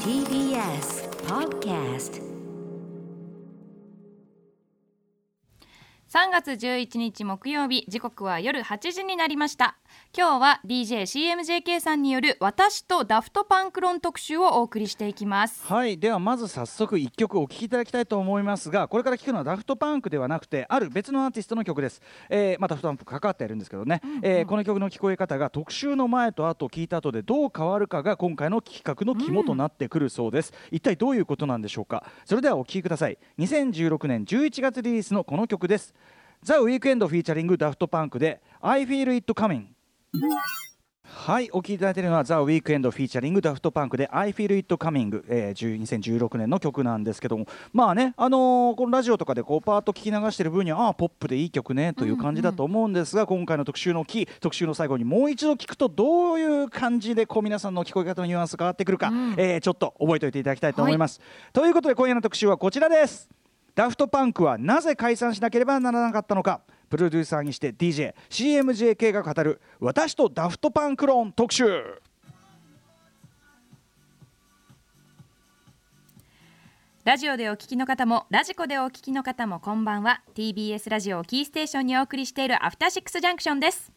TBS Podcast 3月11日木曜日時刻は夜8時になりました。今日は DJCMJK さんによる私とダフトパンク論特集をお送りしていきます。はいではまず早速1曲お聴きいただきたいと思いますがこれから聴くのはダフトパンクではなくてある別のアーティストの曲です、えーまあ、ダフトパンク関わっているんですけどね、えーこの曲の聞こえ方が特集の前と後聞いた後でどう変わるかが今回の企画の肝となってくるそうです、一体どういうことなんでしょうか。それではお聴きください。2016年11月リリースのこの曲ですザ・ウィークエンドフィーチャリングダフトパンクで I Feel It Coming はいお聴きいただいているのはザ・ウィークエンドフィーチャリングダフトパンクで I Feel It Coming、えー、10 2016年の曲なんですけども。まあねあのーこのラジオとかでこうパーッと聞き流してる分にはああポップでいい曲ねという感じだと思うんですが、今回の特集のキー特集の最後にもう一度聞くとどういう感じでこう皆さんの聞こえ方のニュアンス変わってくるか、えーちょっと覚えておいていただきたいと思います、ということで今夜の特集はこちらですダフトパンクはなぜ解散しなければならなかったのか？プロデューサーにして DJ CMJK が語る私とダフトパンク論特集。ラジオでお聞きの方もラジコでお聞きの方もこんばんは。TBS ラジオキーステーションにお送りしているアフターシックスジャンクションです。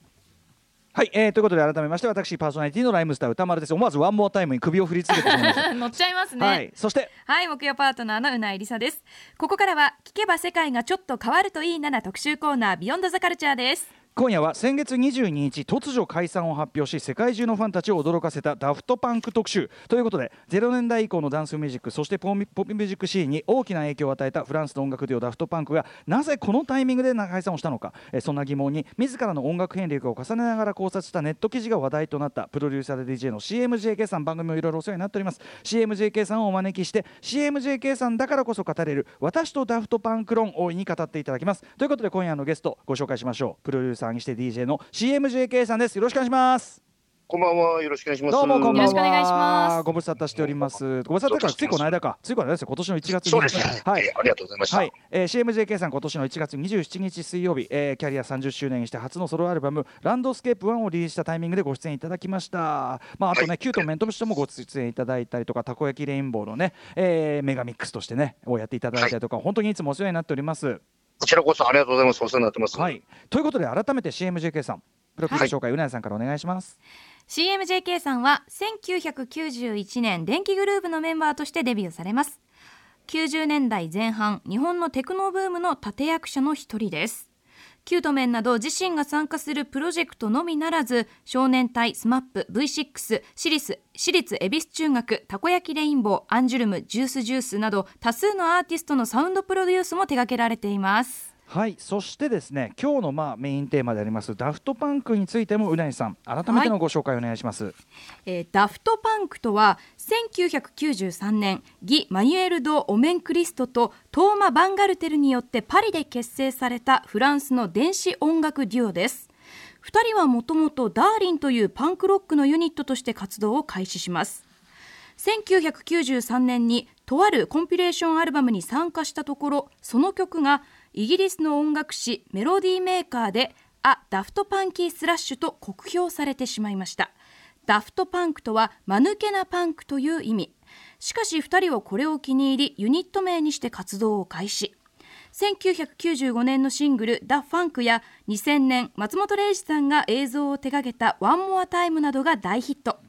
はい、えー、ということで改めまして私パーソナリティのライムスター宇多丸です思わず One More Time に首を振り続けてしまいました 乗っちゃいますねはい、そしてはい、木曜パートナーのうないりさです。ここからは聞けば世界がちょっと変わるといいなな特集コーナービヨンドザカルチャーです。今夜は先月22日突如解散を発表し世界中のファンたちを驚かせたダフトパンク特集ということで0年代以降のダンスミュージックそしてポミポップミュージックシーンに大きな影響を与えたフランスの音楽デュオダフトパンクがなぜこのタイミングで解散をしたのかえそんな疑問に自らの音楽遍歴を重ねながら考察したネット記事が話題となったプロデューサーで DJ の CMJK さん番組もいろいろお世話になっております。CMJK さんをお招きして CMJK さんだからこそ語れる私とダフトパンク論大いに語っていただきます。ということで今夜のゲストご紹介しましょう。プロデューサーにして DJ の CMJK さんです。よろしくお願いします。こんばんは、よろしくお願いします。どうもこんばんは。よろしくお願いします。ご無沙汰しております。ご無沙汰か。らついこの間か。ついこの間ですよ。今年の1月そうですね。はい。えーありがとうございました。はい、えー、CMJK さん今年の1月27日水曜日、えーキャリア30周年にして初のソロアルバム「ランドスケープ1」をリリースしたタイミングでご出演いただきました、まあ、あとね、はい。キュートメンとしてもご出演いただいたりとかたこ焼きレインボーのね、えーメガミックスとしてねをやっていただいたりとか、本当にいつもお世話になっております。こちらこそありがとうございます。お世話になってます。はい、ということで改めて CMJK さんプロフィール紹介、うなやさんからお願いします。CMJK さんは1991年電気グルーヴのメンバーとしてデビューされます。90年代前半、日本のテクノブームの立役者の一人です。キュートメンなど自身が参加するプロジェクトのみならず少年隊、スマップ、V6、シリス、私立恵比寿中学、たこ焼きレインボー、アンジュルム、ジュースジュースなど多数のアーティストのサウンドプロデュースも手掛けられています。はい、そしてですね今日のまあメインテーマでありますダフトパンクについてもうなやさん改めてのご紹介お願いします。えーダフトパンクとは1993年ギ・マニュエル・ド・オメン・クリストとトーマ・バンガルテルによってパリで結成されたフランスの電子音楽デュオです。2人はもともとダーリンというパンクロックのユニットとして活動を開始します。1993年にとあるコンピレーションアルバムに参加したところその曲がイギリスの音楽誌メロディーメーカーで「あダフトパンキースラッシュ」と酷評されてしまいました。ダフトパンクとは間抜けなパンクという意味。しかし2人はこれを気に入りユニット名にして活動を開始。1995年のシングル「ダ・ファンクや2000年松本零士さんが映像を手掛けた「ワンモアタイムなどが大ヒット。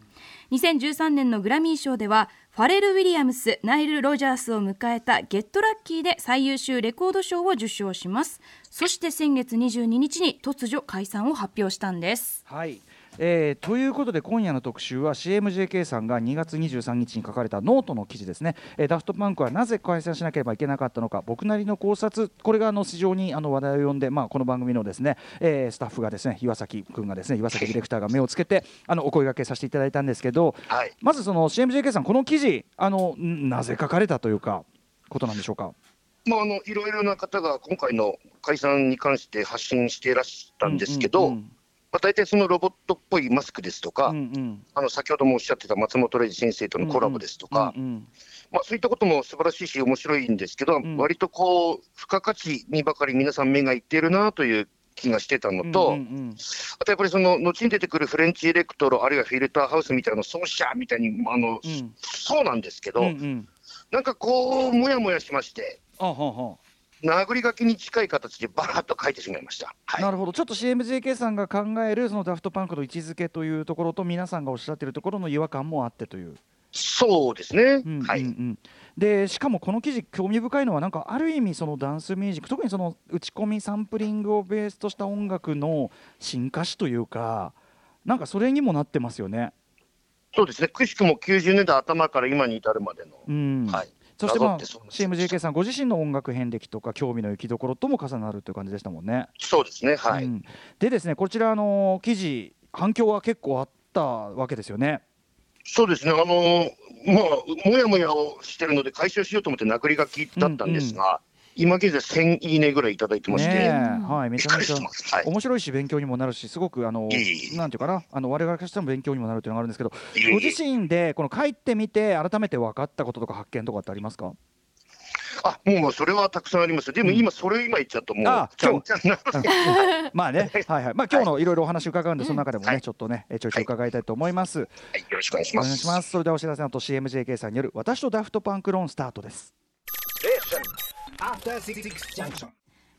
2013年のグラミー賞ではファレル・ウィリアムスナイル・ロジャースを迎えた「ゲットラッキー」で最優秀レコード賞を受賞します。そして先月22日に突如解散を発表したんです。はい。えーということで今夜の特集は CMJK さんが2月23日に書かれたノートの記事ですね、えーダフトパンクはなぜ解散しなければいけなかったのか僕なりの考察これがあの非常にあの話題を呼んで、まあ、この番組のですね、えースタッフがですね岩崎君がですね岩崎ディレクターが目をつけてあのお声掛けさせていただいたんですけど、はい。まずその CMJK さんこの記事あのんなぜ書かれたというかことなんでしょうか？まあ、あの、いろいろな方が今回の解散に関して発信していらしたんですけど、うんうんまあ、大体そのロボットっぽいマスクですとか、うんうん。あの、先ほどもおっしゃってた松本零士先生とのコラボですとか、うんうんまあ、そういったことも素晴らしいし、面白いんですけど、ん割とこう、付加価値にばかり皆さん目がいっているなという気がしてたのと、うんうんあとやっぱりその後に出てくるフレンチエレクトロ、あるいはフィルターハウスみたいな奏者みたいに、あのうんそうなんですけど、うんうんうんなんかこう、もやもやしまして、あはあは殴り書きに近い形でばーっと書いてしまいました。あはい。なるほど。ちょっと CMJK さんが考えるそのダフトパンクの位置づけというところと皆さんがおっしゃっているところの違和感もあってという。そうですね、うんはい、うん。うんでしかもこの記事興味深いのはなんかある意味そのダンスミュージック特にその打ち込みサンプリングをベースとした音楽の進化史というかなんかそれにもなってますよね。そうですね、くしくも90年代頭から今に至るまでの、うん。はい、そして、まあ、なぞってそうです CMJK さんご自身の音楽遍歴とか興味の行きどころとも重なるという感じでしたもんね。そうですね、はい。うんでですねこちらあの記事反響は結構あったわけですよね。そうですね、あのーまあ、もやもやをしてるので、解消しようと思って殴り書きだったんですが、今現在1000いいねぐらいいただいてまして、はい、めちゃめちゃ。はい。面白いし勉強にもなるしすごくあのなんていうかなあの我々からしても勉強にもなるというのがあるんですけどご自身でこの書いてみて改めて分かったこととか発見とかってありますか？あもうそれはたくさんあります。でも今、それ今言っちゃうと、もう、あちゃんちゃんな まあね。はい。はいまあ今日のいろいろお話伺うんでその中でもね、はい。ちょっとねえちょいちょい伺いたいと思います、はい、よろしくお願いしおます。願いします。それではお知らせのと CMJK さんによる私とダフトパンクローンスタートです。Junction.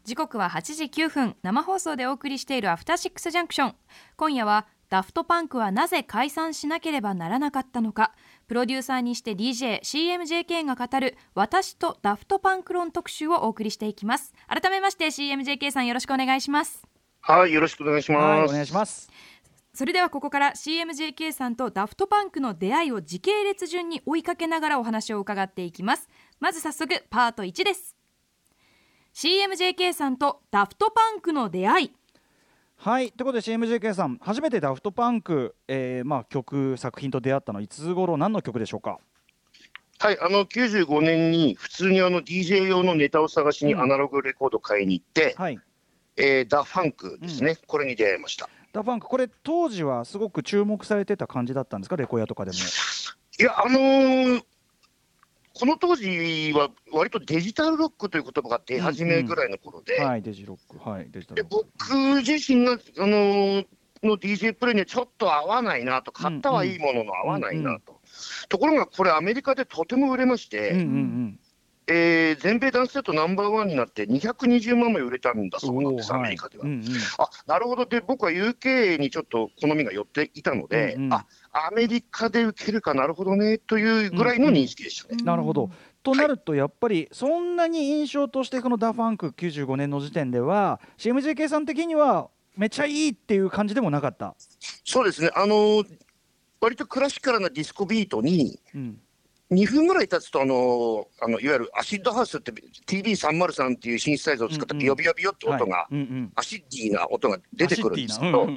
時刻は8時9分生放送でお送りしているアフターシックスジャンクション今夜はダフトパンクはなぜ解散しなければならなかったのか。プロデューサーにして DJCMJK が語る私とダフトパンク論特集をお送りしていきます。改めまして CMJK さんよろしくお願いします。はい、よろしくお願いしはいます。お願いします。それではここから CMJK さんとダフトパンクの出会いを時系列順に追いかけながらお話を伺っていきます。まず早速パート1です CMJK さんとダフトパンクの出会い。はいということで CMJK さん初めてダフトパンク、えーまあ、曲作品と出会ったのはいつ頃何の曲でしょうか？はい、あの95年に普通にあの DJ 用のネタを探しにうん。アナログレコード買いに行って、はい。えーダ・ファンクですね、これに出会いました。ダファンクこれ当時はすごく注目されてた感じだったんですか？レコヤとかでも。いや、あのーこの当時は割とデジタルロックという言葉が出始めぐらいの頃で、はいデジロック。はいデジタでルロック。僕自身が、あのーの DJ プレイにはちょっと合わないなと、買ったはいいものの合わないなと。ところがこれ、アメリカでとても売れまして、うんうんえー全米ダンスセットナンバーワンになって220万枚売れたんだうんそうなんです、アメリカでは。うんうんあなるほど、で僕は UK にちょっと好みが寄っていたので、うんうんあアメリカで受けるかなるほどねというぐらいの認識でしたね。なるほど。となるとやっぱりそんなに印象としてこのダ・ファンク95年の時点では CMJK さん的にはめっちゃいいっていう感じでもなかった？そうですね、あのー割とクラシカルなディスコビートに、うん2分ぐらい経つと、あのーあのいわゆるアシッドハウスって TB303 っていうシンセサイザーを使ったビヨビヨビヨって音が、アシッディーな音が出てくるんですけど、はい、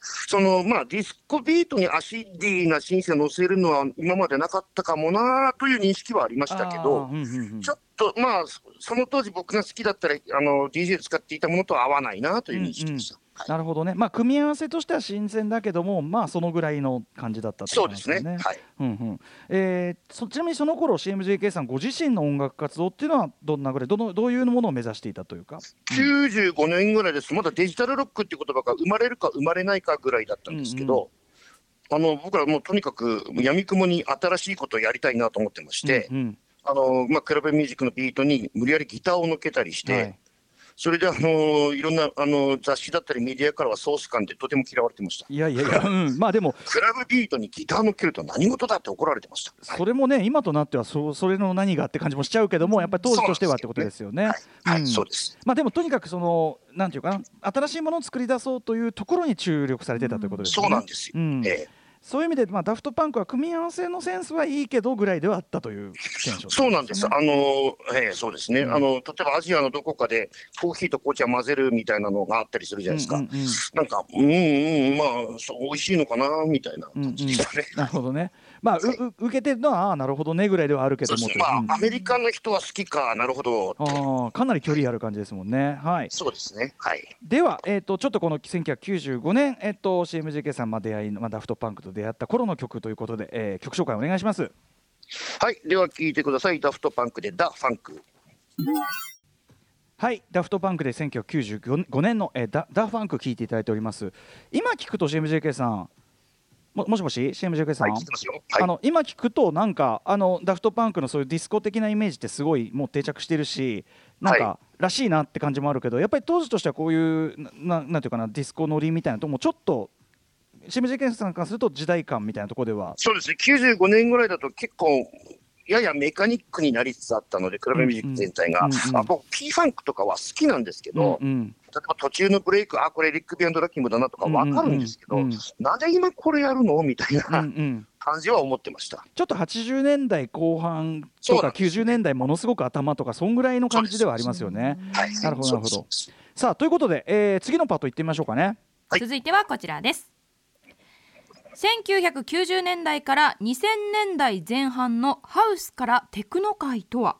そのまあディスコビートにアシッディーなシンセを乗せるのは今までなかったかもなという認識はありましたけどうんうんうん。ちょっとまあそその当時僕が好きだったらあの DJ で使っていたものとは合わないなという認識でした。はいなるほどね。まあ組み合わせとしては新鮮だけども、まあそのぐらいの感じだったってそうことですね。はい。うんうんえーそちなみにその頃 CMJK さんご自身の音楽活動っていうのはどんなぐらいどのどういうものを目指していたというか？95年ぐらいです、まだデジタルロックっていう言葉が生まれるか生まれないかぐらいだったんですけど、あの僕らもうとにかくやみくもに新しいことをやりたいなと思ってまして、うんうんあのまあ、クラブミュージックのビートに無理やりギターを乗っけたりして、はいそれであのいろんなあの雑誌だったりメディアからはソース感でとても嫌われてました。いやいやいや、うん、まあでもクラブビートにギター乗っけると何事だって怒られてました。はいそれもね今となってはそそれの何がって感じもしちゃうけどもやっぱり当時としてはってことですよね。はい、そうです。まあでもとにかくそのなんていうかな新しいものを作り出そうというところに注力されてたということですよそね。うなんですよ。うんええそういう意味で、まあ、ダフトパンクは組み合わせのセンスはいいけどぐらいではあったというテンションそうなんです。あの、ええそうですね。うんあの、例えばアジアのどこかでコーヒーと紅茶混ぜるみたいなのがあったりするじゃないですか。うんうんうんなんか、うんうん、まあ、そう美味しいのかな、みたいな感じでしたね。なるほどね。まあ、うう受けてるのはああなるほどねぐらいではあるけどもそうですね。まうんあ、アメリカの人は好きか、なるほど。ああかなり距離ある感じですもんね。はい。そうですね。はい。では、えー、とちょっとこの1995年、えー、と CMJK さん、まあ、出会いの、まあ、ダフトパンクと出会った頃の曲ということで、えー曲紹介お願いします。はい。では聞いてください。ダフトパンクでダ・ファンク。はい、ダフトパンクで1995年の、えーダダファンク聞いていただいております。今聞くと CMJK さん、ももしもし CMJK さん、はい、聞いてますよ。はいあ。の今聞くとなんかあのダフトパンクのそういうディスコ的なイメージってすごいもう定着してるし、なんか、はらしいなって感じもあるけど、やっぱり当時としてはこういうなななんていうかなディスコノリみたいなとこもちょっと CMJK さんからすると時代感みたいなところでは。そうですね、95年ぐらいだと結構、ややメカニックになりつつあったので、クラブミュージック全体が。あ僕、P ファンクとかは好きなんですけど、うんうん。例えば途中のブレイク、あ、これリック・ビアンド・ラッキングだなとかわかるんですけど、うんうん。うんなんで今これやるの？みたいなん感じは思ってました。ちょっと80年代後半とかそうなんです。90年代ものすごく頭とかそんぐらいの感じではありますよね。はい、なるほどなるほど。さあということで、えー次のパート行ってみましょうかね。はい。続いてはこちらです1990年代から2000年代前半のハウスからテクノ界とは？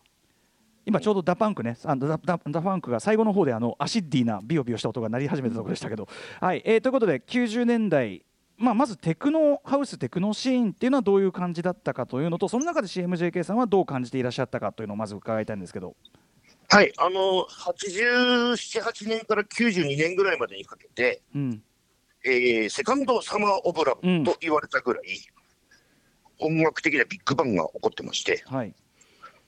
今ちょうどダパンクねあのダダダファンクが最後の方であのアシッディなビヨビヨした音が鳴り始めたところでしたけど、はいえーということで90年代、まあ、まずテクノハウステクノシーンっていうのはどういう感じだったかというのとその中で CMJK さんはどう感じていらっしゃったかというのをまず伺いたいんですけど。はい、あの、87、8年から92年ぐらいまでにかけて、うんえーセカンドサマー・オブ・ラブと言われたぐらい、音楽的なビッグバンが起こってまして、はい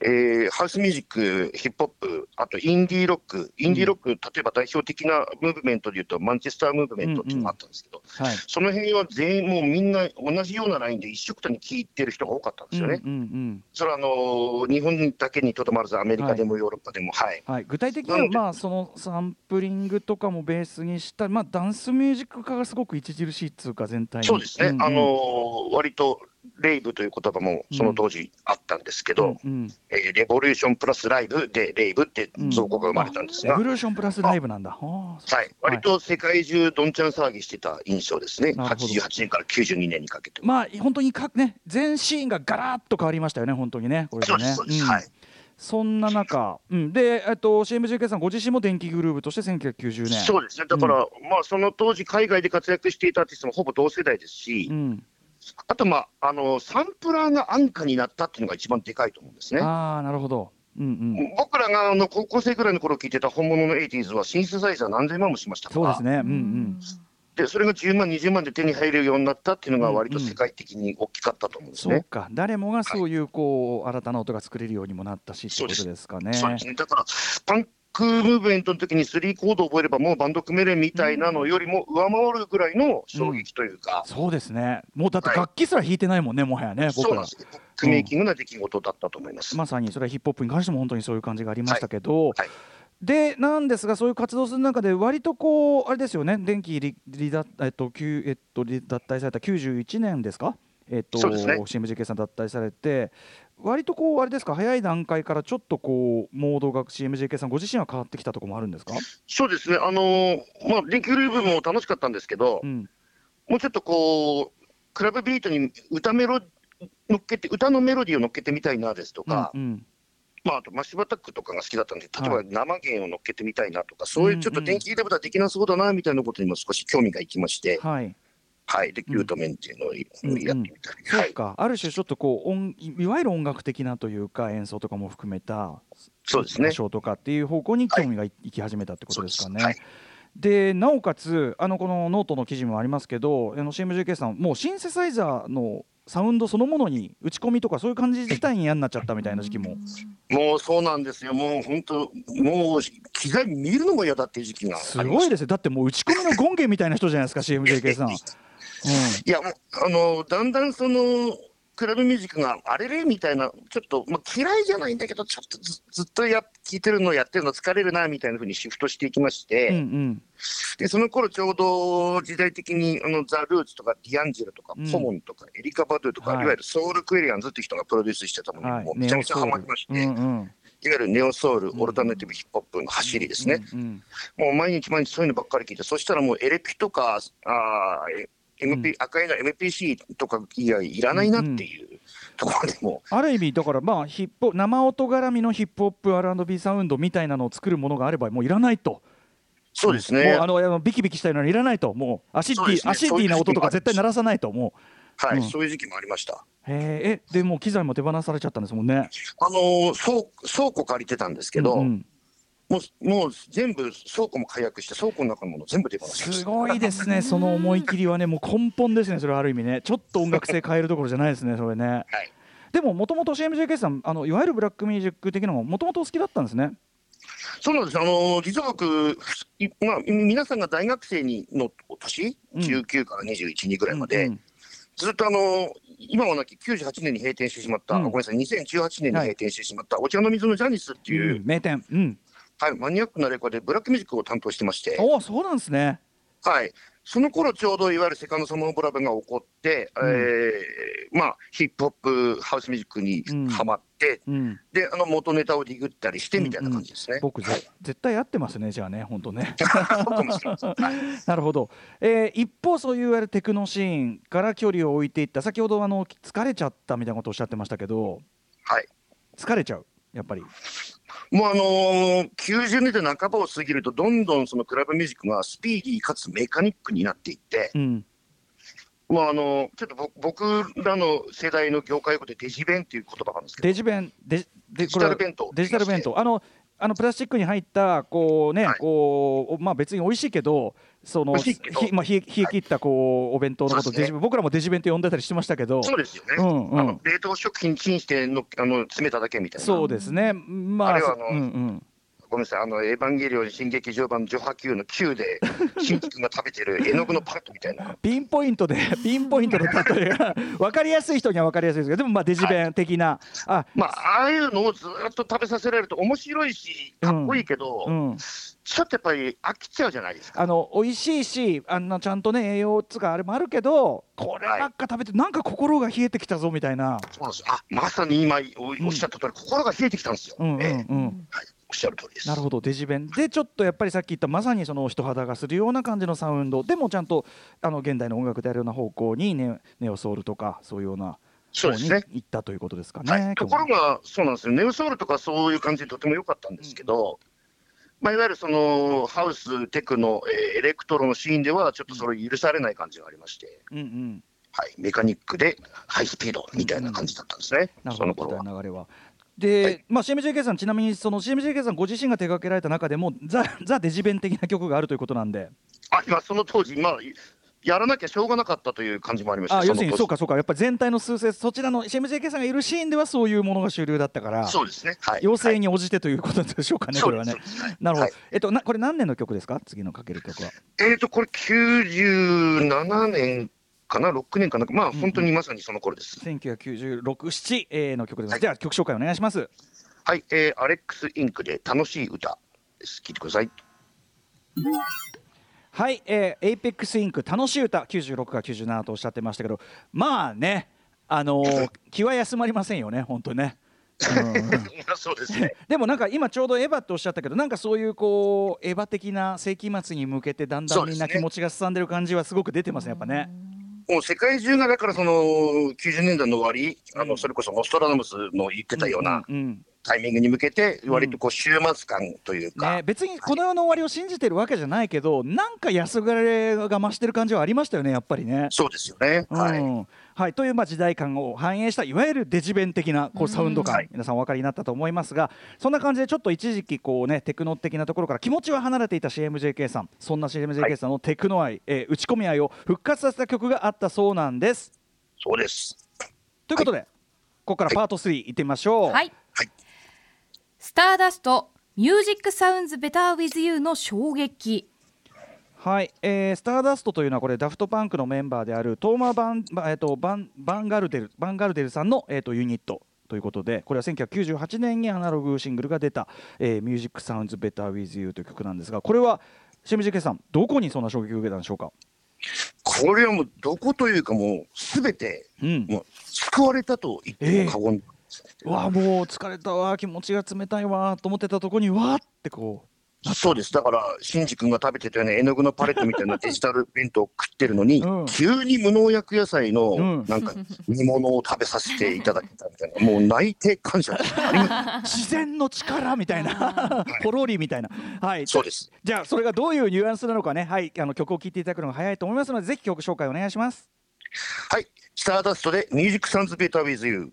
えーハウスミュージック、ヒップホップ、あとインディーロック、インディーロック、例えば代表的なムーブメントでいうと、マンチェスタームーブメントっていうのがあったんですけど、はい。その辺は全員もうみんな同じようなラインで一緒くたに聴いてる人が多かったんですよね。うんうんそれはあのー日本だけにとどまらず、アメリカでもヨーロッパでも、はい。うんはい、具体的にはまあそのサンプリングとかもベースにした、まあ、ダンスミュージック化がすごく著しいっつうか全体に。そうですね、んん。あのー割とレイブという言葉もその当時あったんですけど、うんうん。えーレボリューションプラスライブでレイブって造語が生まれたんですが、レボリューションプラスライブなんだ。はい、割と世界中どんちゃん騒ぎしてた印象ですね、なるほど。88年から92年にかけて。まあ本当にかね全シーンがガラッと変わりましたよね本当にねこれでね。そうです、そうです、うん。はい。そんな中、うん、でえっと CMJK さんご自身も電気グルーヴとして1990年。そうですね、だから、まあ、その当時、海外で活躍していたアーティストもほぼ同世代ですし、うん、あと、まああの、サンプラーが安価になったっていうのが一番でかいと思うんですね。ああなるほど、うんうん、僕らがあの高校生ぐらいの頃聞いてた本物の 80s はシンセサイザー何千万もしましたから。そうですね、うんうん、でそれが10万、20万で手に入るようになったっていうのが、割と世界的に大きかったと思うんですね。そうか。誰もがそういうこう新たな音が作れるようにもなったしってことですかね。そうですね。だから、パンクムーブメントの時に3コード覚えれば、もうバンド組めるみたいなのよりも上回るぐらいの衝撃というか、そうですね。もうだってはい。楽器すら弾いてないもんね、もはやね僕ら。そうなんです。ね、ブックメイキングな出来事だったと思います。まさにそれはヒップホップに関しても本当にそういう感じがありましたけど、はい。でなんですがそういう活動する中で割とこうあれですよね電気離離脱えっと旧えっと離脱退された91年ですか？えっとね。CMJK さん脱退されて割とこうあれですか早い段階からちょっとこうモードが CMJK さんご自身は変わってきたところもあるんですか、そうですね、あのーまあ、電気グルーヴも楽しかったんですけど、うん。もうちょっとこう、クラブビートに歌メロ乗っけて、歌のメロディーを乗っけてみたいなですとか、うんうん。まあ、あとマッシュバタックとかが好きだったんで、例えばはい生弦を乗っけてみたいなとか、そういうちょっと電気入れ歌できなそうだなみたいなことにも少し興味がいきまして、はいはい、で、キュートメンっていうのをうんやってみたり、はい、そうか、ある種ちょっとこう音いいわゆる音楽的なというか演奏とかも含めたそうですね。歌唱とかっていう方向に興味がいいき始めたってことですかね。でなおかつあのこのノートの記事もありますけどあの CMJK さんもうシンセサイザーのサウンドそのものに打ち込みとかそういう感じ自体に嫌になっちゃったみたいな時期も。もうそうなんですよ、もう本当、もう機材見るのも嫌だっていう時期がすごいですよ。だってもう打ち込みの権限みたいな人じゃないですか CMJK さん。うん。いや、もう、あの、だんだんその、クラブミュージックがあれれみたいな、ちょっと、まあ、嫌いじゃないんだけど、ちょっとずずっとや聴いてるのやってるの疲れるなみたいな風にシフトしていきまして、うんうん。でその頃ちょうど時代的にあのザ・ルーツとかディアンジェロとか、うん。コモンとかエリカ・バドゥとか、はい。い、わゆるソウル・クエリアンズっていう人がプロデュースしてたものに、はい。もうめちゃめちゃハマりまして、いわゆるネオソウル、うん。オルタナティブヒップホップの走りですね。もう毎日毎日そういうのばっかり聞いて、そしたらもうエレピとか、あ MP うん。 AKAI の MPC とか以外いらないなっていうところでも、ある意味だからまあヒップ生音絡みのヒップホップ R&B サウンドみたいなのを作るものがあればもういらないと。そうですね。あのあのビキビキしたようなのいらないと。もうアシッディ、ね。アシッディな音とか絶対鳴らさないともはい、うん。そういう時期もありました。ええでもう機材も手放されちゃったんですもんね。あのー倉倉庫借りてたんですけど、うんうんもうもう全部倉庫も解約して倉庫の中のもの全部手放しすごいですねその思い切りはねもう根本ですねそれはある意味ね。ちょっと音楽性変えるところじゃないですねそれね。はい。でももともと CMJK さんあのいわゆるブラックミュージック的なのももともとお好きだったんですね。そうなんです。あの実は僕、いまあ、皆さんが大学生にの年、うん。19から21、2ぐらいまで、うんうん。ずっとあの今はなき98年に閉店してしまった、うん。ごめんなさい、2018年に閉店してしまった、お茶の水のジャニスっていう、名店。うんはい、マニアックなレコードでブラックミュージックを担当してまして、おおそうなんですね。はい、その頃ちょうどいわゆるセカンドサマーブラブが起こって、うん。えーまあ、ヒップホップ、ハウスミュージックにうん。はまって、うん。であの元ネタをディグったりしてみたいな感じですね。僕ぜ絶対合ってますねじゃあね本当ね。なるほど、えー一方そういういわゆるテクノシーンから距離を置いていった先ほどあの疲れちゃったみたいなことをおっしゃってましたけどはい。疲れちゃうやっぱりもうあのー、90年代半ばを過ぎると、どんどんそのクラブミュージックがスピーディーかつメカニックになっていって、うん。もうあのーちょっと僕僕らの世代の業界用語でデジベンっていう言葉があるんですけど、デジ弁デジデデジタル弁当。デジタル弁当。あのあのプラスチックに入ったこうね、はい。こうまあ別に美味しいけどそのひまあ冷え冷え切ったこうお弁当のことね。デジ弁僕らもデジ弁って呼んでたりしてましたけど。そうですよね、うんうん。あの冷凍食品チンしてのあの詰めただけみたいな、そうですね。まああれはあのうんうんごめんなさい、あのエヴァンゲリオン新劇場版、ジョハ Q の Q で、新規君が食べてる絵の具のパレットみたいな、ピンポイントで ピンポイントで例えが分かりやすい人には分かりやすいですけどでもまあデジ弁的な、あまあ、ああいうのをずっと食べさせられると、面白いし、かっこいいけど、うん。ちょっとやっぱり飽きちゃうじゃないですか。あの美味しいしあのちゃんとね栄養つかあれもあるけどこればっか食べてなんか心が冷えてきたぞみたいな、そうなんです。よあまさに今おおっしゃった通り、心が冷えてきたんですよ。うんうんええうん、はい、おっしゃる通りです。なるほど。デジ弁。でちょっとやっぱりさっき言ったまさにその人肌がするような感じのサウンド。でもちゃんとあの現代の音楽であるような方向にネネオソウルとかそういうようなそうですね。行ったということですかね。はい、ところが、そうなんですよ、ネオソウルとかそういう感じでとても良かったんですけど、まあ、いわゆるそのハウス、テクノ、えーエレクトロのシーンでは、ちょっとそれ許されない感じがありまして、うんうん。はい、メカニックでハイスピードみたいな感じだったんですね、なるほど。その頃は。流れは。で、はい。まあ CMJK さんちなみにその CMJK さんご自身が手掛けられた中でもザザデジ弁的な曲があるということなんで、あ今、その当時、まあ、やらなきゃしょうがなかったという感じもありました。あ要するにそうかそうか。やっぱり全体の数勢そちらの CMJK さんがいるシーンではそういうものが主流だったから、そうですね、はい、要請に応じてということでしょうかね、これはね。なるほど、はい。えっとなこれ何年の曲ですか？次のかける曲は。えーと、これ、97年かな、6年かな、まあ、んうん本当にまさにその頃です。1996、7、えーの曲です。はいじゃあ曲紹介お願いします。はい、えーアレックス・インクで楽しい歌です。聞いてください。はい、えー、APEX インク楽しい歌96か97とおっしゃってましたけど、まあね、あのー 気は休まりませんよね、本当にね。うん そうですね。でもなんか今ちょうどエヴァっておっしゃったけどなんかそういうこうエヴァ的な世紀末に向けてだんだんみんな気持ちが進んでる感じはすごく出てますねやっぱね。もう世界中がだからその90年代の終わり、あうんのそれこそノストラダムスの言ってたようなうんうんタイミングに向けて、割とこう週末感というか、ね、別にこの世の終わりを信じてるわけじゃないけどなんか安がれが増してる感じはありましたよねやっぱりね。そうですよね。はい。うんはい、というまあ時代感を反映したいわゆるデジベン的なこうサウンド感、はい皆さんお分かりになったと思いますがそんな感じでちょっと一時期こうねテクノ的なところから気持ちは離れていた CMJK さんそんな CMJK さんのテクノ愛、えー打ち込み愛を復活させた曲があったそうなんです。そうです。ということで、ここからパート3いってみましょう。はい、はいスターダスト Music Sounds Better With You の衝撃はい、えースターダストというのはこれダフトパンクのメンバーであるトーマバン、ばえー、とバンバンガルデルバンガルデルさんの、えー、とユニットということでこれは1998年にアナログシングルが出た「えー、 Music Sounds Better With You という曲なんですがこれは CMJK さんどこにそんな衝撃を受けたんでしょうか、これはもうどこというかもうすべてうん、もう救われたと言っても過言、うわもう疲れたわ気持ちが冷たいわと思ってたとこにわーってこそうです。だから、シンジ君が食べてたような絵の具のパレットみたいなデジタル弁当を食ってるのに、うん。急に無農薬野菜のうん。なんか煮物を食べさせていただけたみたいな、もう泣いて感謝 自然の力みたいな。ポロリみたいな。はい。そうです。じゃあそれがどういうニュアンスなのかね。はい。あの曲を聴いていただくのが早いと思いますのでぜひ曲紹介お願いします。はい。スターダストでミュージックサウンズベーターウィズユー。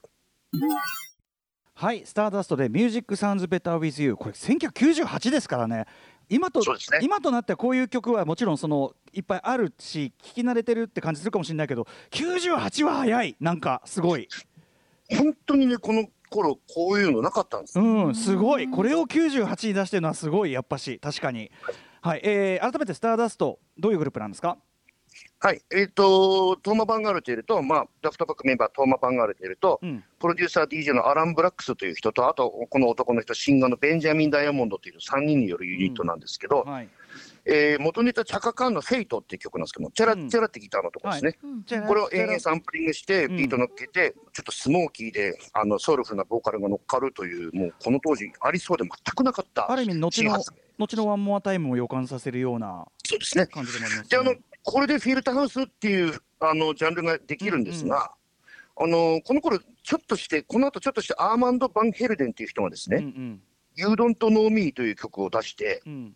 はいスターダストで「ミュージックサウンズベター with you」これ1998ですからね。今とね。今となってはこういう曲はもちろんそのいっぱいあるし聴き慣れてるって感じするかもしれないけど98は早い。なんかすごい。本当にね、この頃こういうのなかったんです。よ。うんすごい。これを98に出してるのはすごいやっぱし。確かに。はい、えー改めてスターダストどういうグループなんですか？はい、えっ、と、トーマ・バンガルテルと、まあ、ダフトパンクメンバー、トーマ・バンガルテルと、うん。プロデューサー、DJ のアラン・ブラックスという人と、あと、この男の人、シンガーのベンジャミン・ダイヤモンドという3人によるユニットなんですけど、はい。えー元ネタ、チャカ・カーンの Fate っていう曲なんですけども、チャラうん。チャラってギターのとこですね。じゃあこれを延々サンプリングして、うん。ビート乗っけて、ちょっとスモーキーで、あのソウルフルなボーカルが乗っかるという、もうこの当時、ありそうで全くなかったある意味後の後の One More Time を予感させるようなそうですね。感じでもありますね。これでフィルターハウスっていうあのジャンルができるんですが、あのこの頃ちょっとして、この後ちょっとして、アーマンド・バンヘルデンっていう人がですね、うんうん。 You Don't Know Me という曲を出して、うん。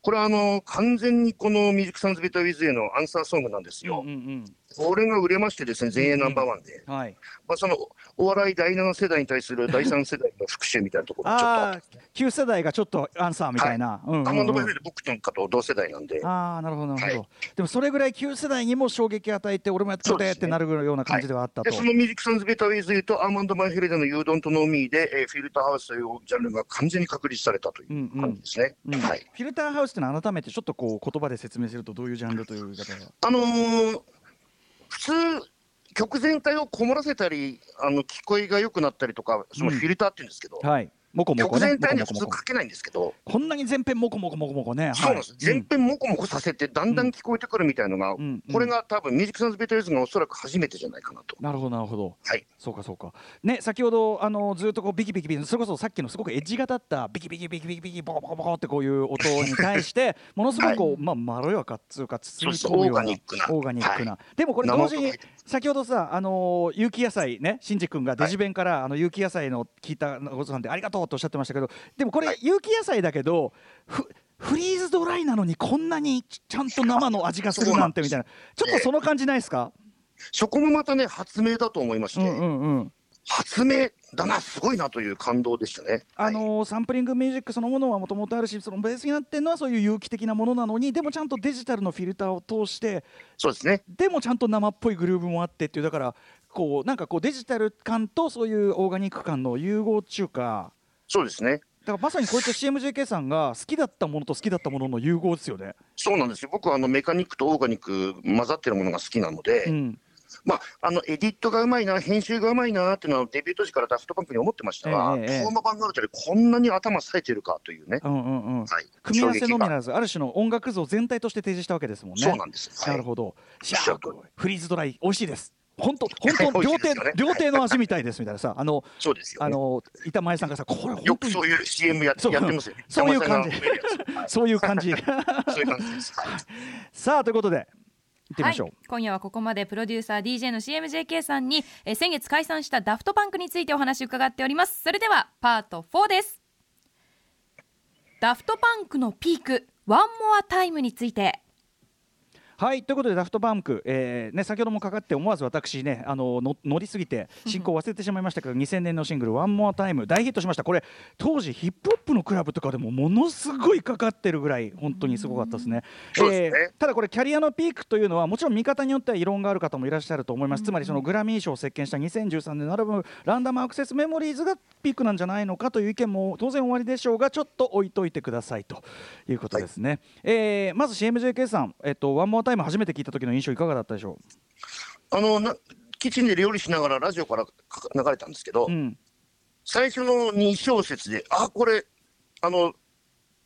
これはあの完全にこの Music Sounds Better With You のアンサーソングなんですよ。うんうんこれが売れましてですね、全英ナンバーワンで、うんはい。まあ、そのお笑い第7世代に対する第3世代の復讐みたいなところがちょっと。世代がちょっとアンサーみたいな、うんうんうん。アーマンド・バンヘルデン、僕とかと同世代なんで、ああなるほどなるほど、はでもそれぐらい旧世代にも衝撃与えて俺もやってくれってなるような感じではあったと、でその Music Sounds Better With You とアーマンド・バンヘルデンの You Don't Know Me で、えーフィルターハウスというジャンルが完全に確立されたという感じですね。うんはい、フィルターハウスってのは改めてちょっとこう言葉で説明するとどういうジャンルという言い方が？あのー普通、曲全体をこもらせたり、あの聞こえが良くなったりとか、そのフィルターって言うんですけど、はいもこもこ曲ね全体には普通書けないんですけど、こんなに全編もこもこもこもこね。そうなんです、全編もこもこさせて、だんだうんん聞こえてくるみたいなのが、うん。これが多分 Music Sounds Better With がおそらく初めてじゃないかなと。なるほどなるほど。はい。そうかそうか。ね先ほどあのずっとこうビキビキビキそれこそさっきのすごくエッジが立ったビキビキビキビキビキボコボコボコってこういう音に対してものすごくこう、まあまろやかっつうか包み込むようなオーガニックなオーガニックな、はでもこれ同時に先ほどさあのー有機野菜ねしんじ君がデジベンから、あの有機野菜の聞いたごさんでありがとうとおっしゃってましたけどでもこれ、有機野菜だけどフフリーズドライなのにこんなにちゃんと生の味がするなんてみたいな。ちょっとその感じないですか、そこもまたね、発明だと思いまして、うんうんうん。発明だな、すごいなという感動でしたね。あのーサンプリングミュージックそのものはもともとあるしそのベースになってるのはそういう有機的なものなのにでもちゃんとデジタルのフィルターを通してそうですね。でもちゃんと生っぽいグルーブもあってっていうだからこうなんかこうデジタル感とそういうオーガニック感の融合中かそうですね。だからまさにこういった CMJK さんが好きだったものと好きだったものの融合ですよね。そうなんですよ。僕はあのメカニックとオーガニック混ざってるものが好きなので、うんまあ、あのエディットがうまいな、編集がうまいなっていうのはデビュー当時からダフトパンクに思ってましたが、ええええトーマバンガルテでこんなに頭冴えてるかというね、うんうんうんはい、組み合わせのみならずある種の音楽像全体として提示したわけですもんね。そうなんです。はいなるほど。フリーズドライ美味しいです。本当本当美料亭ね料亭の味みたいですみたいなさあのそうですよ、ね。あの板前さんがさこれよくそういう CM やそうやってますよね。そういう感じそういう感じ。は いそういう感じです。はいさあということで行ってみましょう。はい、今夜はここまでプロデューサー DJ の CMJK さんにえー先月解散したダフトパンクについてお話を伺っております。それではパート4です。ダフトパンクのピーク One More Time についてはいということでダフトパンク、えーね、先ほどもかかって思わず私ねあのの乗りすぎて進行忘れてしまいましたけど2000年のシングル「One More Time 大ヒットしました。これ当時ヒップホップのクラブとかでもものすごいかかってるぐらい本当にすごかったですね。そうね。えーただこれキャリアのピークというのはもちろん見方によっては異論がある方もいらっしゃると思います、つまりそのグラミー賞を席巻した2013年のアルバム「ランダムアクセスメモリーズ」がピークなんじゃないのかという意見も当然おありでしょうがちょっと置いといてくださいということですね、えーまず CMJK さん、えっと「ワンモアタイム初めて聞いた時の印象いかがだったでしょあのなキッチンで料理しながらラジオからか流れたんですけど、う、うん。最初の2小節で、あこれ、あの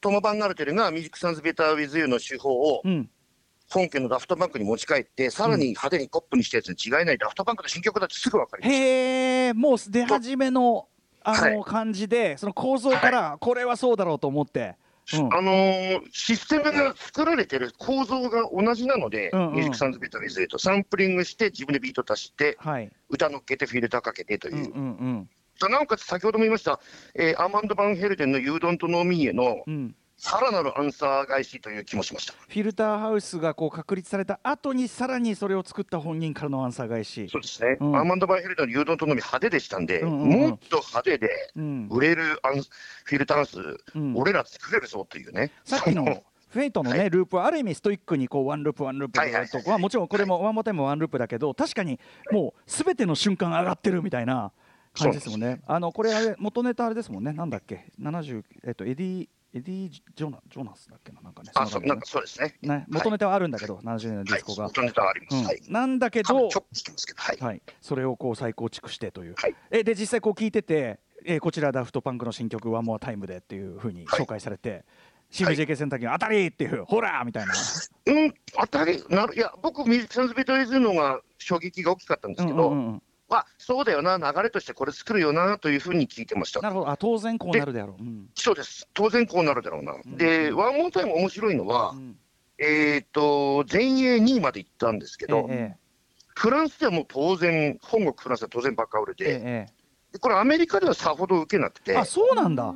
トマ・バンガルテルが Music Sounds Better With You の手法をうん。本家のダフトパンクに持ち帰って、さらに派手にポップにしたやつに違いない、ダフトパンクの新曲だってすぐ分かりました。へえもう出始めのあのは感じでその構造からこれはそうだろうと思って、うんあのーシステムが作られてる構造が同じなので、うんうん。 Music Sounds Better With You とサンプリングして、自分でビート足して、はい。歌乗っけて、フィルターかけてという。うんうんうん。なおかつ先ほども言いました、えーアーマンド・バンヘルデンの You Don't Know Me へのうんさらなるアンサー返しという気もしました。フィルターハウスがこう確立された後にさらにそれを作った本人からのアンサー返し。そうですね、うん。アーマンド・バンヘルデンの You Don't Know Me 派手でしたんで、うんうんうん。もっと派手でうん売れるアンフィルターハウス、うん。俺ら作れるぞというね。さっきのそ Fate のね、はい。ループはある意味ストイックにこうワンループワンループはいはいはいとかはもちろんこれも One More Time ワンループだけど確かにもうすべての瞬間上がってるみたいな感じですもんね。あのこれあれ元ネタあれですもんね。なんだっけ？70えっとエディエディジョナジョナスだっけな？なんかねあそんなんかそうですね。じね元ネタはあるんだけど、70年のディはいスコが、元ネタはあります。はい。うん、なんだけどはい。はい、それをこう再構築してという、はい。えで実際こう聞いてて、えーこちらダフトパンクの新曲「ワンモアタイムでっていうふうにはい。紹介されて、CMJK 洗濯機の当たりっていう、ほらみたいな、うん、当たりなる、いや、僕、ミュージックサンズビートイズのが衝撃が大きかったんですけど、うんうんうんまあ、そうだよな、流れとしてこれ作るよなというふうに聞いてました。なるほど。あ当然こうなるであろう、うん。そうです、当然こうなるだろうな。ん。で、ワンモータイム面白いのは、うん。えっ、と、全英2位まで行ったんですけど、えフランスではもう当然、本国フランスは当然バカ売れええこれ、アメリカではさほど受けなくて、ええあそうなんだ、は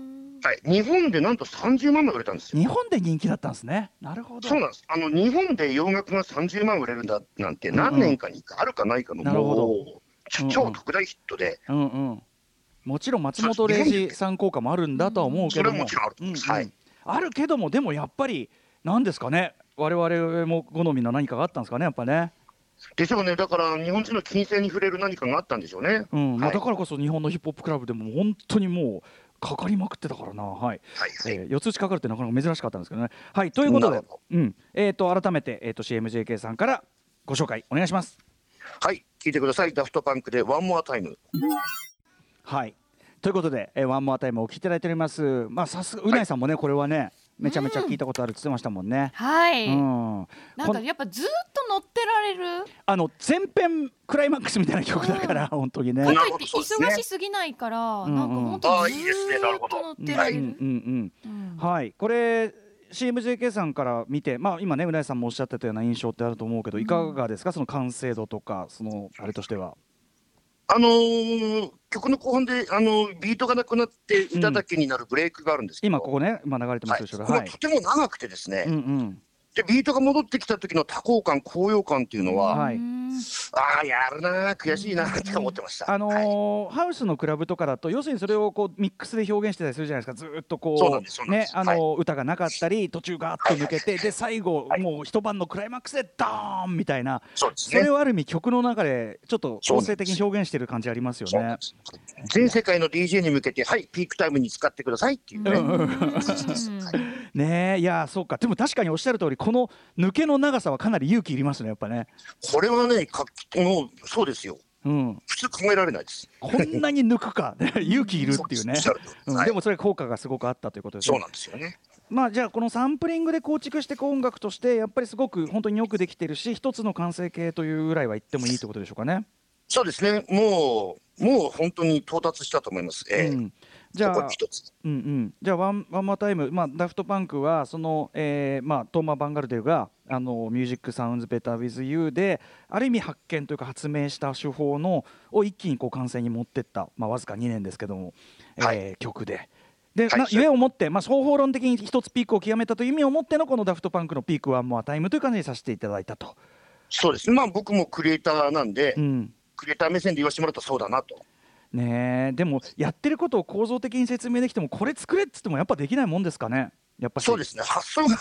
い、日本でなんと30万枚売れたんですよ。日本で人気だったんですね、なるほど、そうなんです。あの日本で洋楽が30万売れるんだなんて、何年かにあるかないかの、なるほど超特大ヒットで、うんうん、もちろん松本零士さん効果もあるんだとは思うけども、あるけども、でもやっぱり、なんですかね、我々も好みの何かがあったんですかね、やっぱね。でしょうね、だから日本人の金銭に触れる何かがあったんでしょうね。うん。まあ、はいだからこそ日本のヒップホップクラブでも本当にもうかかりまくってたからな、はい。はいはい。えー四つ打ちかかるってなかなか珍しかったんですけどね。はい。ということでうん。えー、と改めて、えー、と CMJK さんからご紹介お願いします。はい、聞いてください、ダフトパンクでワンモアタイム。はい。ということで、えー、ワンモアタイムお聞きいただいております。まあさすがうないさんもね、これはねめちゃめちゃ聞いたことあるって言ってましたもんね。はい、うん、なんかやっぱずっと乗ってられる？あの前編クライマックスみたいな曲だから、本当にね。かとないって忙しすぎないから、んなんか本当ずーいいですね。なーっるほど。と乗ってられる、うんうんうん。うん。はい、これ CMJK さんから見て、まあ、今ねうなえさんもおっしゃってたような印象ってあると思うけどいかがですか、その完成度とかそのあれとしては。あのー曲の後半で、あのービートがなくなって歌だけになるブレイクがあるんですけど、今ここね今流れてまはい、す後ろはい。ここがとても長くてですね、うんうんでビートが戻ってきた時の多幸感、高揚感っていうのは、はい。うんああ、やるなー、悔しいなーって思ってました。あのはい。ーハウスのクラブとかだと要するにそれをこうミックスで表現してたりするじゃないですか。ずーっとこそうねあのー歌がなかったり途中ガーッと抜けてで最後はい。もう一晩のクライマックスでドーンみたいな。そうですね。それ。をある意味曲の中でちょっと構成的に表現してる感じありますよね。全世界の DJ に向けて、はい、ピークタイムに使ってくださいっていうね。ねえいやそうか。でも確かにおっしゃる通りこの抜けの長さはかなり勇気いりますねやっぱね。これはね、かもうそうですよ。うん、普通考えられないです。こんなに抜くか 勇気いるっていうねうでもそれ効果がすごくあったということですねそうなんですよね。まあじゃあこのサンプリングで構築していく音楽としてやっぱりすごく本当によくできてるし一つの完成形というぐらいは言ってもいいってことでしょうかね。そうですね。もう、もう本当に到達したと思います。ええうん、じゃあ。うんうん、じゃあ One One More Time、まあ、ダフトパンクはその、えーまあ、トーマ・バンガルデルがあの「Music Sounds Better With You」である意味発見というか発明した手法のを一気にこう完成に持ってった、まあ、わずか2年ですけども、えーはい曲で。で、はいなゆえをもって、まあ、方法論的に一つピークを極めたという意味をもってのこのダフトパンクのピーク One More Time という感じにさせていただいたと。そうですね。まあ僕もクリエイターなんで、うんクリエイター目線で言わせてもらったらそうだなと。ねえでもやってることを構造的に説明できてもこれ作れっつってもやっぱできないもんですかね？やっぱしそうですね。発想が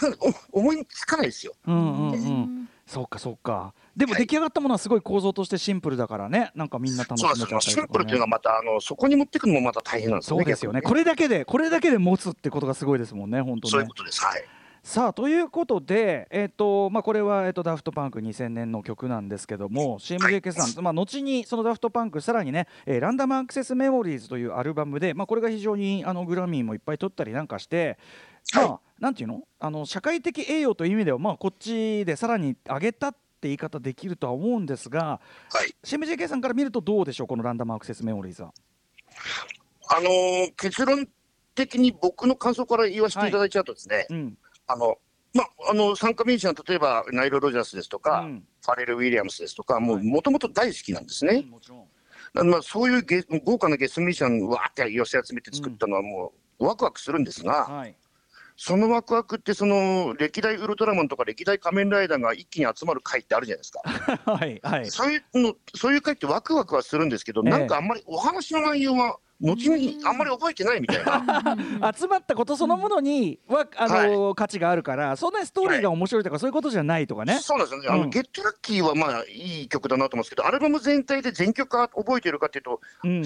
お思いつかないですよ。うんうんううんんそうかそうかでもはい出来上がったものはすごい構造としてシンプルだからねなんかみんな楽しめたりそうなんですよ。シンとかねプルっていうのはまた、あの、そこに持ってくのもまた大変なんですよね。そうですよねこれだけでこれだけで持つってことがすごいですもんね本当ねそういうことです。はい。さあということで、えっとまあ、これは、えっとダフトパンク2000年の曲なんですけども CMJK さん、まあ、後にそのダフトパンクさらにね、えーランダムアクセスメモリーズというアルバムで、まあ、これが非常にあのグラミーもいっぱい取ったりなんかして、まあ、なんていうの？あの社会的栄誉という意味では、まあ、こっちでさらに上げたって言い方できるとは思うんですがはい。CMJK さんから見るとどうでしょう？このランダムアクセスメモリーズは。あのー結論的に僕の感想から言わせていただいちゃうとですね、うんあの、まあ、あの、参加ミュージシャン、例えば、ナイル・ロジャースですとか、うん。ファレル・ウィリアムスですとか、もともと大好きなんですね。まあ、そういうゲ豪華なゲストミュージシャン、わーって寄せ集めて作ったのは、もう、ワクワクするんですが、はい。そのワクワクって、その歴代ウルトラマンとか歴代仮面ライダーが一気に集まる回ってあるじゃないですか。はいはい。そういうの、そういう回ってワクワクはするんですけど、ええ。なんかあんまりお話の内容は、後にあんまり覚えてないみたいな。集まったことそのものにはあの、価値があるからそんなにストーリーが面白いとか、そういうことじゃないとかね。そうなんですよね、あのうん。ゲットラッキーはまあいい曲だなと思うんですけど、アルバム全体で全曲覚えてるかっていうと、うん。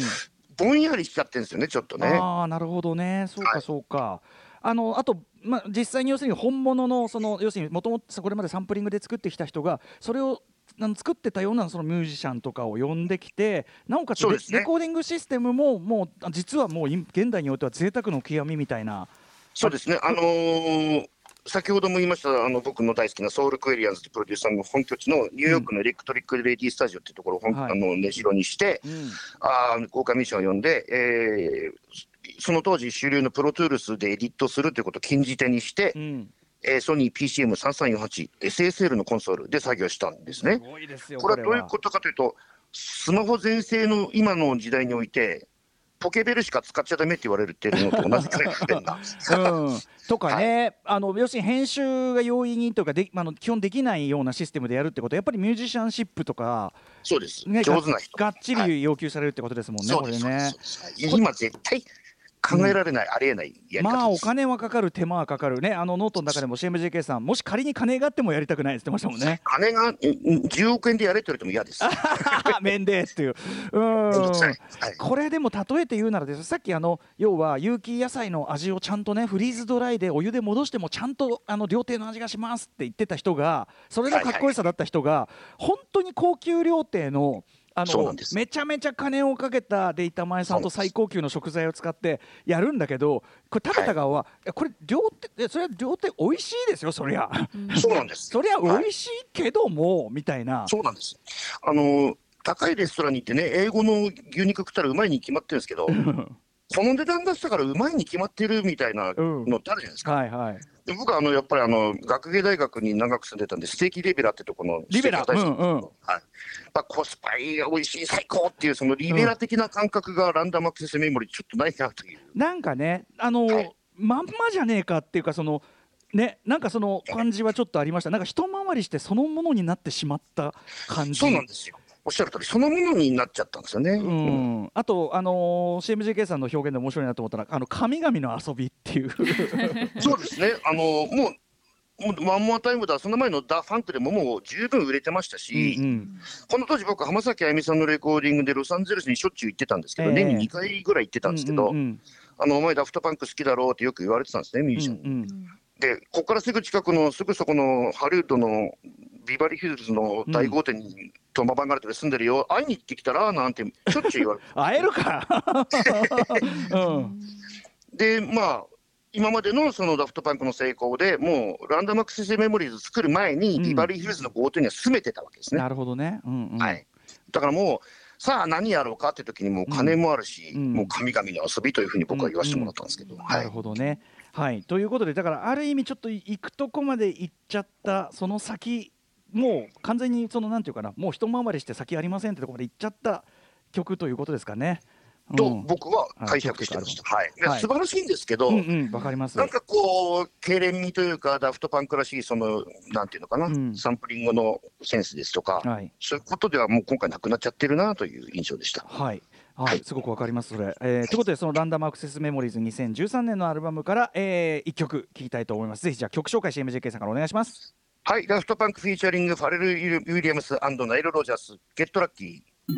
ぼんやりしちゃってるんですよね、ちょっとね。ああなるほどね。そうかはい。そうか、あのあと、まあ、実際に要するに本物のその要するにもともとこれまでサンプリングで作ってきた人がそれをあの作ってたようなそのミュージシャンとかを呼んできてなおかつレ,、レコーディングシステムももうあ実はもうい現代においては贅沢の極みみたいな。そうですね、あのー先ほども言いました、あの僕の大好きなソウルクエリアンズというプロデューサーの本拠地のニューヨークのエレクトリック・レディスタジオっていうところを、ほんはい。あの根城にして、うん。あー豪華ミッションを呼んで、えーその当時主流のプロトゥールスでエディットするということを禁じ手にして、うんえーソニー PCM3348、SSL のコンソールで作業したんですね。す。これはどういうことかというと、スマホ全盛の今の時代において、ポケベルしか使っちゃダメって言われるっていうのと同じくらい不便な。うん、とかね、あの要するに編集が容易にというかで、あの基本できないようなシステムでやるってこと。はやっぱりミュージシャンシップとか、そうです、ね、上手な人。がっちはい。り要求されるってことですもんね、そうです、そうこれね今絶対考えられない、ありえないやり方です。まあお金はかかる手間はかかる。ねあのノートの中でも CMJK さんもし仮に金があってもやりたくないって言ってましたもんね。金がうん10億円でやれって言われても嫌です。面でっていう。うん。はい。これでも例えて言うならですさっきあの要は有機野菜の味をちゃんとねフリーズドライでお湯で戻してもちゃんとあの料亭の味がしますって言ってた人がそれのかっこよさだった人が本当に高級料亭のあのめちゃめちゃ金をかけたで板前さんと最高級の食材を使ってやるんだけどこれ食べた側は、いやこれ料亭いやそれは料亭美味しいですよそりゃそうなんです。そりゃはい美味しいけども、みたいなそうなんです。あの高いレストランに行ってね、英語の牛肉食ったらうまいに決まってるんですけど、この値段出したからうまいに決まってるみたいなのってあるじゃないですか。はいはいで僕はあのやっぱりあの学芸大学に長く住んでたんで、ステーキリベラってとこのリベラうんうんはいまあ、コスパいい、美味しい、最高っていう、そのリベラ的な感覚がランダムアクセスメモリー、ちょっとないなという。なんかね、あの、はいまんまじゃねえかっていうか、その。ね、なんかその感じはちょっとありました。なんか一回りしてそのものになってしまった感じ。そうなんですよ。おっしゃる通り、そのものになっちゃったんですよね。うん、あと、あのー、CMJK さんの表現で面白いなと思ったらあの神々の遊びっていう。そうですね。あのもうもう One More Time だ、その前の Da Funk でももう十分売れてましたし、うんうん。この当時、僕、浜崎あゆみさんのレコーディングでロサンゼルスにしょっちゅう行ってたんですけど、ええ。年に2回ぐらい行ってたんですけど、うんうんあのお前、ダフトパンク好きだろうってよく言われてたんですね、ミュージシャン。に。うんうん。で、ここからすぐ近くの、すぐそこのハリウッドのビバリーヒルズの大豪邸に、トーマ・バンガルテル住んでるよ、会いに行ってきたらなんて、しょっちゅう言われて。会えるか、うん、で、まあ、今までのそのダフトパンクの成功でもうランダムアクセスメモリーズ作る前に、うん。ビバリーヒルズの豪邸には住めてたわけですね。なるほどね、うんうん。はい、だからもう、さあ何やろうかって時にもう金もあるし、うん。もう神々の遊びというふうに僕は言わせてもらったんですけど、はないる、ほどね。はい、ということでだからある意味ちょっと行くとこまで行っちゃったその先もう完全にそのなんていうかなもう一回りして先ありませんってところまで行っちゃった曲ということですかね。うんと僕は解釈してました。はいではい素晴らしいんですけど、うんうんわかります。なんかこう、経連味というか、ダフトパンクらしい、その、なんていうのかな、うんサンプリングのセンスですとか、はいそういうことではもう今回なくなっちゃってるなという印象でした。はい。はい、すごくわかりますそれ。えー、ということでそのランダムアクセスメモリーズ2013年のアルバムから、えー、一曲聴きたいと思います。ぜひじゃあ曲紹介 CMJK さんからお願いします。はい、ダフトパンクフィーチャリング、ファレル・ウィリアムスナイル・ロジャース、ゲットラッキー。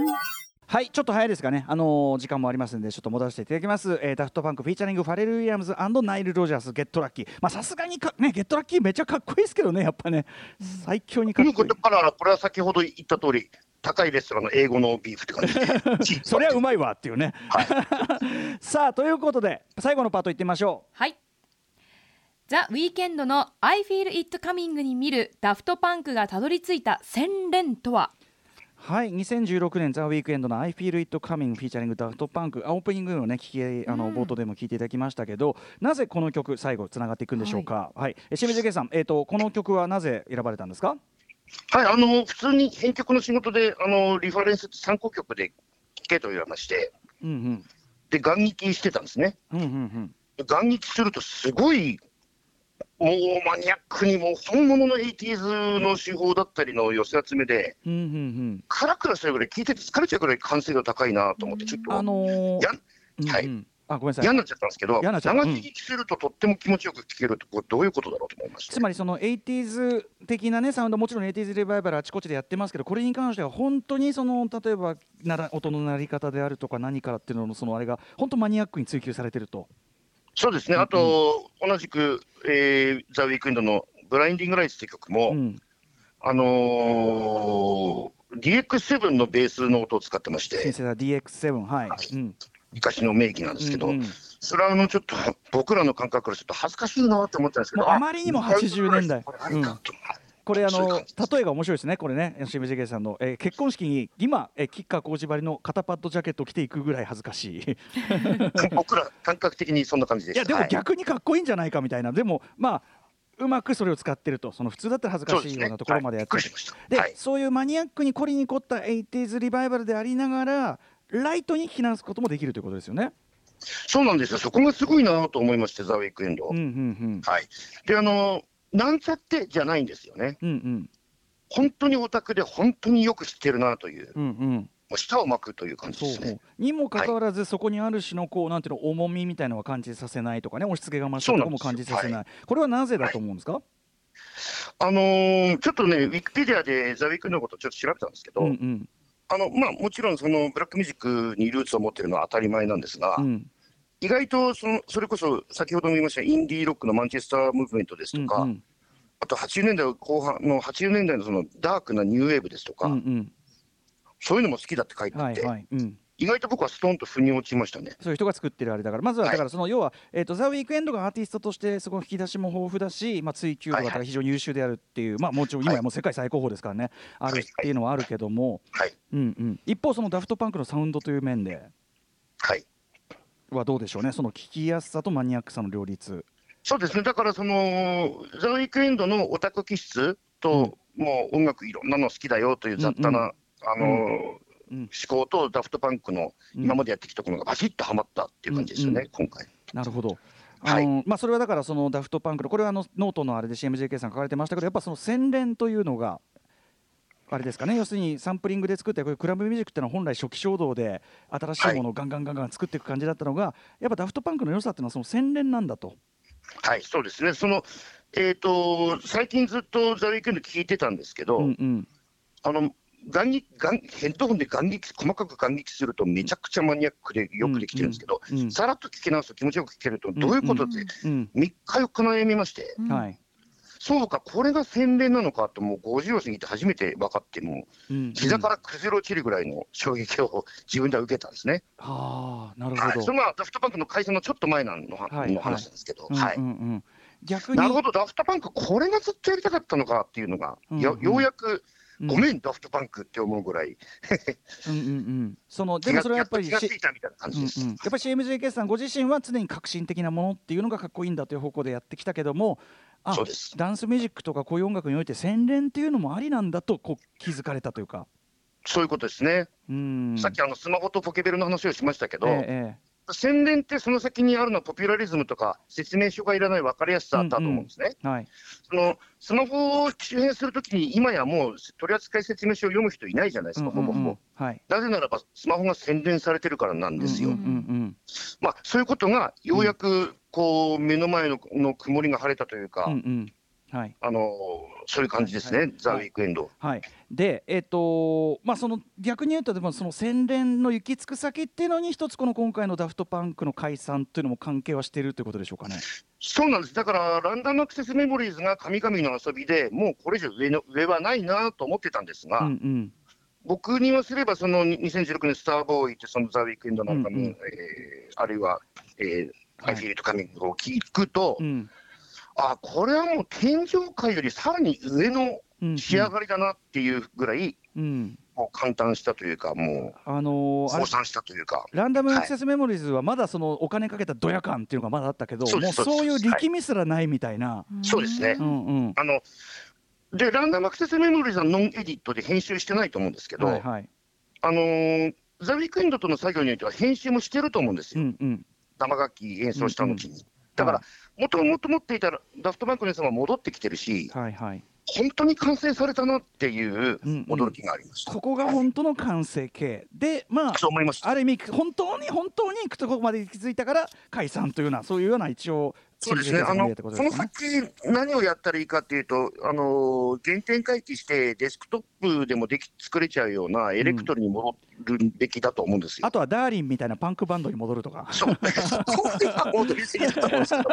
はい、ちょっと早いですかね。あのー時間もありますのでちょっと戻していただきます。えー、ダフトパンクフィーチャリングファレル・ウィリアムズナイル・ロジャース Get Lucky。まあさすがにかね Get Lucky めっちゃかっこいいですけどねやっぱね最強にかっこいいということ。から、これは先ほど言った通り、高いレストランの A5のビーフって感じで そりゃうまいわっていうね。さあということで最後のパートいってみましょはいザ・ウィーケンドの I Feel It Coming に見るダフトパンクがたどり着いた洗練とは？う。はい、2016年ザ・ウィークエンドの I Feel It Coming フィーチャリングダフトパンクオープニングのね聞きあの冒頭でも聞いていただきましたけど、なぜこの曲最後つながっていくんでしょうか？はい、え CMJK さん、えっ、とこの曲はなぜ選ばれたんですか？はい、あの普通に編曲の仕事で、あのリファレンス参考曲で聴けと言われまして、うんうんで、長聞きしてたんですね。うんうんうん。長聞きすると、すごいもうマニアックにもう本物の 80s の手法だったりの寄せ集めで、うんうんうん。クラクラするぐらい聞いてて疲れちゃうぐらい完成度高いなと思って、ちょっとあのーやうんうん。はい。あごめんなさい。嫌になっちゃったんですけど、長聞きするととっても気持ちよく聞けると、これどういうことだろうと思いまして。つ。まりその 80s 的なねサウンドもちろん 80s リバイバルあちこちでやってますけどこれに関しては本当にその例えばなら音の鳴り方であるとか何からっていうののそのあれが本当マニアックに追求されてると。そうですね、あと、同じく、えー、ザ・ウィークエンドのブラインディング・ライツって曲も、うん。あのー、DX7 のベースの音を使ってまして、新世代 DX7 はい、うん。昔の名義なんですけど、うんうん。それはあのちょっと僕らの感覚からちょっと恥ずかしいなって思ったんですけど、あまりにも80年代これあの例えが面白いですねこれね CMJK さんの、えー結婚式に今、えー、吉川浩司張りの肩パッドジャケットを着ていくぐらい恥ずかしい。僕ら感覚的にそんな感じで。いやでもはい。逆にかっこいいんじゃないかみたいな、でもまあうまくそれを使ってるとその普通だったら恥ずかしいようなところまでやってそうですねはい。ういうマニアックに凝りに凝った 80s リバイバルでありながらライトに聞き直すこともできるということですよね。そうなんですよ、そこがすごいなと思いまして、ザ・ウィークエンド。うんうん。はい、で、あの、なんちゃってじゃないんですよね。うんうん。本当にオタクで、本当によく知ってるなという、うんうん。もう舌を巻くという感じですね。にもかかわらず、そこにある種のこうなんていうの重みみたいのは感じさせないとかね。押し付けがましさとかも感じさせない。これはなぜだと思うんですか、あのーちょっとね、ウィキペディアでザ・ウィークのことをちょっと調べたんですけど、うんうん。あのまあ、もちろんそのブラックミュージックにルーツを持ってるのは当たり前なんですが、うん意外とそのそれこそ先ほども言いましたインディーロックのマンチェスタームーブメントですとか、うんうん。あと80年代後半の80年代のそのダークなニューウェーブですとか、うんそういうのも好きだって書いてうん、あって、はいはい、うん、意外と僕はストンと腑に落ちましたね。そういう人が作ってるあれだからまずははい。だからその要は、えー、とザ・ウィークエンドがアーティストとしてすごい引き出しも豊富だし、まあ、追求度が非常に優秀であるっていう、まあ、もちろん今やもう世界最高峰ですからね、あるっていうのはあるけども、はい、うんうん、一方そのダフトパンクのサウンドという面で。はいはどうでしょうね。その聞きやすさとマニアックさの両立。そうですね、だからその、ザ・ウィークエンドのオタク気質と、もう音楽いろんなの好きだよという雑多な、うんあのーうん。嗜好とダフトパンクのうん。今までやってきたものがバシッとはまったっていう感じですよね、うん今回。なるほど。はい。あのまあ、それはだからそのダフトパンクのこれはあのノートのあれで CMJK さん書かれてましたけどやっぱその洗練というのがあれですかね要するにサンプリングで作ってこういうクラブミュージックっていうのは本来初期衝動で新しいものをガンガンガンガン作っていく感じだったのが、やっぱダフトパンクの良さっていうのはその洗練なんだと。はい、そうですね、その、えっ、と、最近ずっとザ・ウィークエンド聞いてたんですけど、うんうんあの、眼撃眼ヘッドホンで眼撃細かく眼撃するとめちゃくちゃマニアックでよくできてるんですけど、うんうんさらっと聞き直すと気持ちよく聞けるとどういうことで、うん3日4日悩みまして、はいそうか、これが洗練なのかと、もう50を過ぎて初めて分かって、もううん膝から崩れ落ちるぐらいの衝撃を自分では受けたんですね。はあなるはい、ほど。それはダフトパンクの解散のちょっと前なの,、はいの話なんですけど、うんはいうん。うん逆に。なるほど、ダフトパンク、これがずっとやりたかったのかっていうのが、うんよようやく、うん。ごめん、ダフトパンクって思うぐらい、うんうんうん。その でもそれはやっぱり気がついたみたいな感じです。うんうん、やっぱり CMJK さんご自身は常に革新的なものっていうのがかっこいいんだという方向でやってきたけどもあそうですダンスミュージックとかこういう音楽において洗練っていうのもありなんだとこう気づかれたというか。そういうことですね。うんさっきあのスマホとポケベルの話をしましたけど、ええ洗練ってその先にあるのはポピュラリズムとか説明書がいらない分かりやすさだと思うんですね。ええはい。そのスマホを周辺するときに、今やもう取扱説明書を読む人いないじゃないですか、ほぼほぼ。うん。うんうんはい。なぜならば、スマホが洗練されてるからなんですよ。うんうんまあ、そういうことがようやくこう目の前のの曇りが晴れたというか、うんうんうん。はい。あのそういう感じですね、はい。ザ・ウィークエンド。はい、で、えっとまあ、その逆に言うとでもその洗練の行き着く先っていうのに一つこの今回のダフトパンクの解散っていうのも関係はしているということでしょうかね。そうなんです、だからランダムアクセスメモリーズが神々の遊びでもうこれ以上上の上はないなと思ってたんですが、うんうん。僕に言わせれば、その2016年、スターボーイって、そのザ・ウィークエンドなんかも、うんうん。えーあるいは、えーはい I Feel It Coming を聞くと、うんあこれはもう天井界よりさらに上のうん仕上がりだなっていうぐらい、うん。もう感嘆したというか、もあのう、ーあれ降参したというか、ランダムアクセスメモリーズはまだそのお金かけたドヤ感っていうのがまだあったけど、そうですもうそういう力みすらないみたいな。そうですね。う。んうん。あので、ランダムアクセスメモリーズはノンエディットで編集してないと思うんですけど、はいはい。あのーザ・ウィークエンドとの作業においては編集もしてると思うんですよ、うんうん。生楽器演奏した後に。だからは、もともと持っていたダフトバンクのやつが戻ってきてるし、はいはい本当に完成されたなっていううんうん驚きがありました。ここが本当の完成形でまあそう思いました。ある意味本当に本当に行くとこまで行き着いたから解散というようなそういうような一応そうですね、あのこの先、何をやったらいいかっていうと、あの原点回帰して、デスクトップでもでき作れちゃうようなエレクトロに戻るべきだと思うんですよ。あとはダーリンみたいなパンクバンドに戻るとか。そう、そこが戻りすぎだと思うんですけど。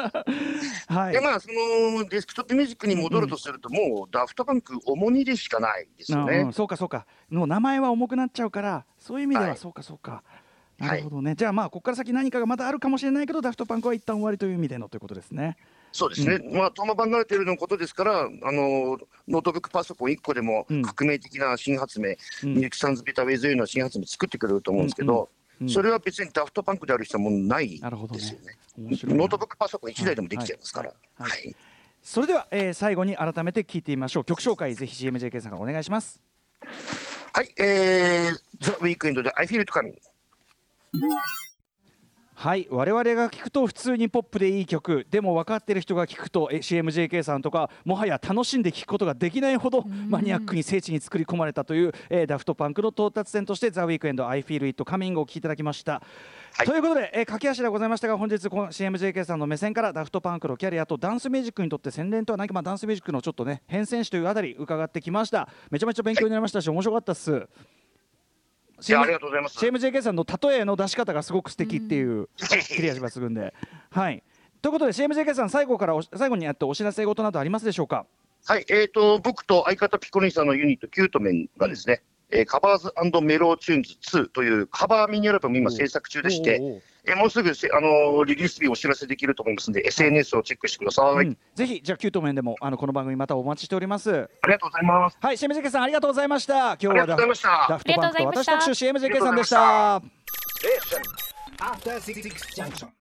はい。で、まあ、そのデスクトップミュージックに戻るとすると、もうダフトパンク重荷でしかないですようんうねん。そうかそうか。もう名前は重くなっちゃうからそういう意味でははい。そうかそうか、なるほどね、じゃあまあここから先何かがまだあるかもしれないけどダフトパンクは一旦終わりという意味でのということですね。そうですね、まあ、トーマ・バンガルテルのことですから、あのノートブックパソコン1個でもうん。革命的な新発明、うん。ミルク・サンズ・ビタ・ウェイズ・ユーの新発明作ってくれると思うんですけど、うんうんそれは別にダフトパンクである必要はもうないですよね。面白い。なノートブックパソコン1台でもできちゃいますから。はい。はい。はい。それでは、えー最後に改めて聞いてみましょう。曲紹介ぜひ CMJK さんお願いします。はい、えー、ザ・ウィークエンドで I Feel It Coming。はい我々が聞くと普通にポップでいい曲でも分かってる人が聞くとえ CMJK さんとかもはや楽しんで聴くことができないほどマニアックに聖地に作り込まれたという、えーダフトパンクの到達点として「ザ・ウィークエンド I Feel It Coming」をお聴きいただきました。はいということで、えー駆け足でございましたが本日この CMJK さんの目線からダフトパンクのキャリアとダンスミュージックにとって洗練とは何か、まあ、ダンスミュージックのちょっとね変遷史というあたり伺ってきましためちゃめちゃ勉強になりましたし、面白かったっす。CMJK さんの例えの出し方がすごく素敵っていう、切れ味抜群で。はい。ということで CMJK さん最後からお最後にやってお知らせ事などありますでしょうか？はい、えー、と僕と相方ピコリンさんのユニット、キュートメンがですね、えー Covers Mellow Tunes 2というカバーミニアルバムを今制作中でして、えーもうすぐせ、あのーリリース日をお知らせできると思いますので、SNS をチェックしてください。うんぜひじゃあキュートメンでもあのこの番組またお待ちしておりますありがとうございます。はい CMJK さんありがとうございました今日はありがとうございましたダフトパンクとありがとうございました私特集 CMJK さんでした. After Six Junction.